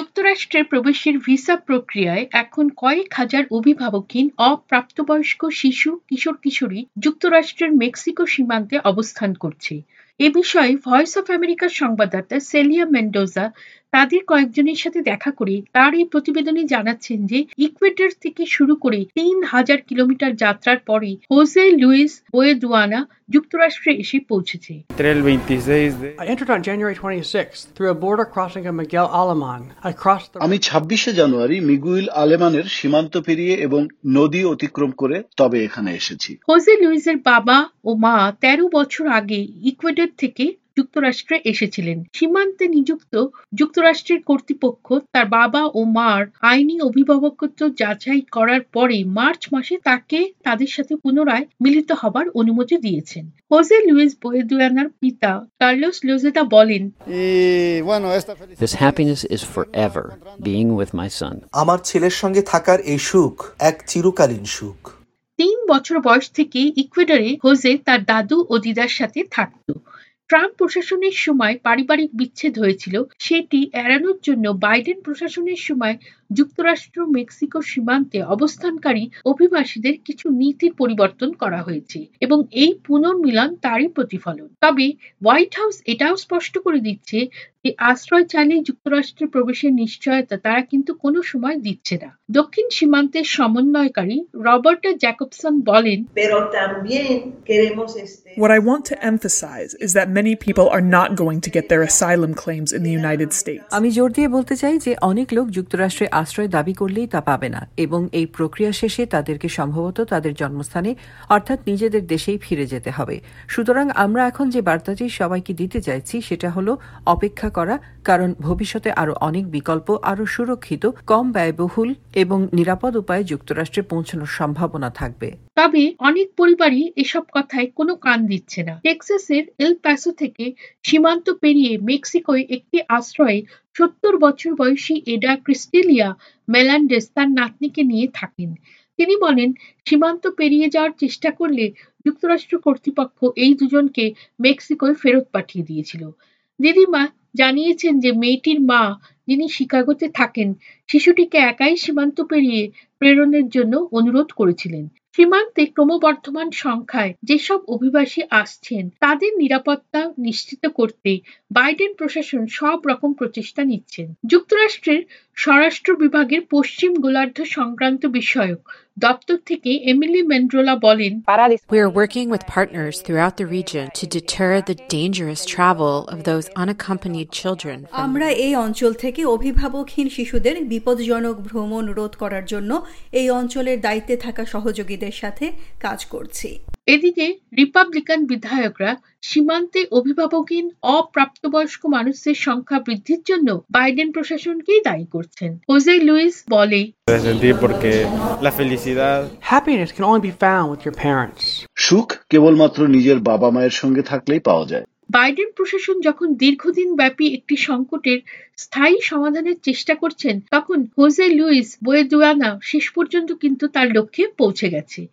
যুক্তরাষ্ট্রে প্রবেশের ভিসা প্রক্রিয়ায় এখন কয়েক হাজার অভিভাবকহীন অপ্রাপ্তবয়স্ক শিশু, কিশোর, কিশোরী যুক্তরাষ্ট্রের মেক্সিকো সীমান্তে অবস্থান করছে। এ বিষয়ে ভয়েস অফ আমেরিকার সংবাদদাতা সেলিয়া মেন্ডোজা তাদের কয়েকজনের সাথে দেখা করে তার এই প্রতিবেদনে জানাচ্ছেন যে ইকুয়েটর থেকে শুরু করে তিন হাজার কিলোমিটার যাত্রার পরে হোসে লুইস ওয়েদুয়ানা যুক্তরাষ্ট্রে এসে পৌঁছেছে I entered on January 26th through a border crossing of Miguel Alemán. I crossed the আমি ছাব্বিশে জানুয়ারি মিগুইল আলেমানের সীমান্ত পেরিয়ে এবং নদী অতিক্রম করে তবে এখানে এসেছি হোসে লুইসের বাবা ও মা তেরো বছর আগে ইকুয়েডর থেকে যুক্তরাষ্ট্রে এসেছিলেন। সীমান্তে নিযুক্ত যুক্তরাষ্ট্রের কর্তৃপক্ষ তার বাবা ও মার আইনি অভিভাবকত্ব যাচাই করার পরে মার্চ মাসে তাকে তাদের সাথে পুনরায় মিলিত হবার অনুমতি দিয়েছেন। হোসে লুইস বোয়েদুয়ানার পিতা কার্লোস লোজেদা বলেন This happiness is forever, being with my son. আমার ছেলের সঙ্গে থাকার এই সুখ এক চিরকালীন সুখ। তিন বছর বয়স থেকে ইকুয়েডরে হোজে তার দাদু ও দিদার সাথে থাকত। ট্রাম্প প্রশাসনের সময় পারিবারিক বিচ্ছেদ হয়েছিল সেটি এড়ানোর জন্য বাইডেন প্রশাসনের সময় যুক্তরাষ্ট্র মেক্সিকো সীমান্তে অবস্থানকারী অভিবাসীদের কিছু নীতির পরিবর্তন করা হয়েছে এবং এই পুনর্মিলন তারই প্রতিফলন। তবে হোয়াইট হাউস এটাও স্পষ্ট করে দিচ্ছে যে আশ্রয় চাইলে যুক্তরাষ্ট্রে প্রবেশের নিশ্চয়তা তারা কিন্তু কোনো সময় দিচ্ছে না। দক্ষিণ সীমান্তের সমন্বয়কারী রবার্টা জ্যাকবসন বলেন What I want to emphasize is that many people are not going to get their asylum claims in the United States. আমি জোর দিয়ে বলতে চাই যে অনেক লোক যুক্তরাষ্ট্রে আশ্রয় দাবি করলেই তা পাবে না এবং এই প্রক্রিয়া শেষে তাদেরকে সম্ভবত তাদের জন্মস্থানে, অর্থাৎ নিজেদের দেশেই ফিরে যেতে হবে সুতরাং আমরা এখন যে বার্তাটি সবাইকে দিতে চাইছি, সেটা হলো অপেক্ষা করা কারণ ভবিষ্যতে আরও অনেক বিকল্প আরও সুরক্ষিত, কম ব্যয়বহুল এবং নিরাপদ উপায়ে যুক্তরাষ্ট্রে পৌঁছানোর সম্ভাবনা থাকবে। তবে অনেক পরিবারই এসব কথায় কোনো কান দিচ্ছে না। টেক্সাসের এল প্যাসো থেকে সীমান্ত পেরিয়ে মেক্সিকোয় একটি আশ্রয়ে সত্তর বছর বয়সী এডা ক্রিস্টেলিয়া মেলান্ডেস তার নাতনিকে নিয়ে থাকেন। তিনি বলেন, সীমান্ত পেরিয়ে যাওয়ার চেষ্টা করলে যুক্তরাষ্ট্র কর্তৃপক্ষ এই দুজনকে মেক্সিকোয় ফেরত পাঠিয়ে দিয়েছিল। দিদিমা জানিয়েছেন যে মেয়েটির মা যিনি শিকাগোতে থাকেন, শিশুটিকে একাই সীমান্ত পেরিয়ে প্রেরণের জন্য অনুরোধ করেছিলেন। সীমান্তে ক্রমবর্ধমান সংখ্যায় যেসব অভিবাসী আসছেন তাদের নিরাপত্তা নিশ্চিত করতে বাইডেন প্রশাসন সব রকম প্রচেষ্টা নিচ্ছেন যুক্তরাষ্ট্রের স্বরাষ্ট্র বিভাগের পশ্চিম গোলার্ধ সংক্রান্ত বিষয়ক দপ্তর থেকে এমিলি মেন্ড্রোলা বলেন We are working with partners throughout the region to deter the dangerous travel of those unaccompanied children. আমরা এই অঞ্চল থেকে অভিভাবকহীন শিশুদের বিপজ্জনক ভ্রমণ রোধ করার জন্য এই অঞ্চলের দায়িত্বে থাকা সহযোগীদের সাথে কাজ করছি। এদিকে রিপাবলিকান বিধায়করা সীমান্তে অভিভাবকহীন অপ্রাপ্তবয়স্ক মানুষের সংখ্যা বৃদ্ধির জন্য বাইডেন প্রশাসনকেই দায়ী করছেন। হোজে লুইস বলে Happiness can only be found with your parents. সুখ কেবলমাত্র নিজের বাবা মায়ের সঙ্গে থাকলেই পাওয়া যায়। বাইডেন প্রশাসন যখন দীর্ঘদিন ব্যাপী একটি সংকটের স্থায়ী সমাধানের চেষ্টা করছেন, তখন হোজে লুইস বোয়েদুয়ানা শেষ পর্যন্ত কিন্তু তার লক্ষ্যে পৌঁছে গেছে।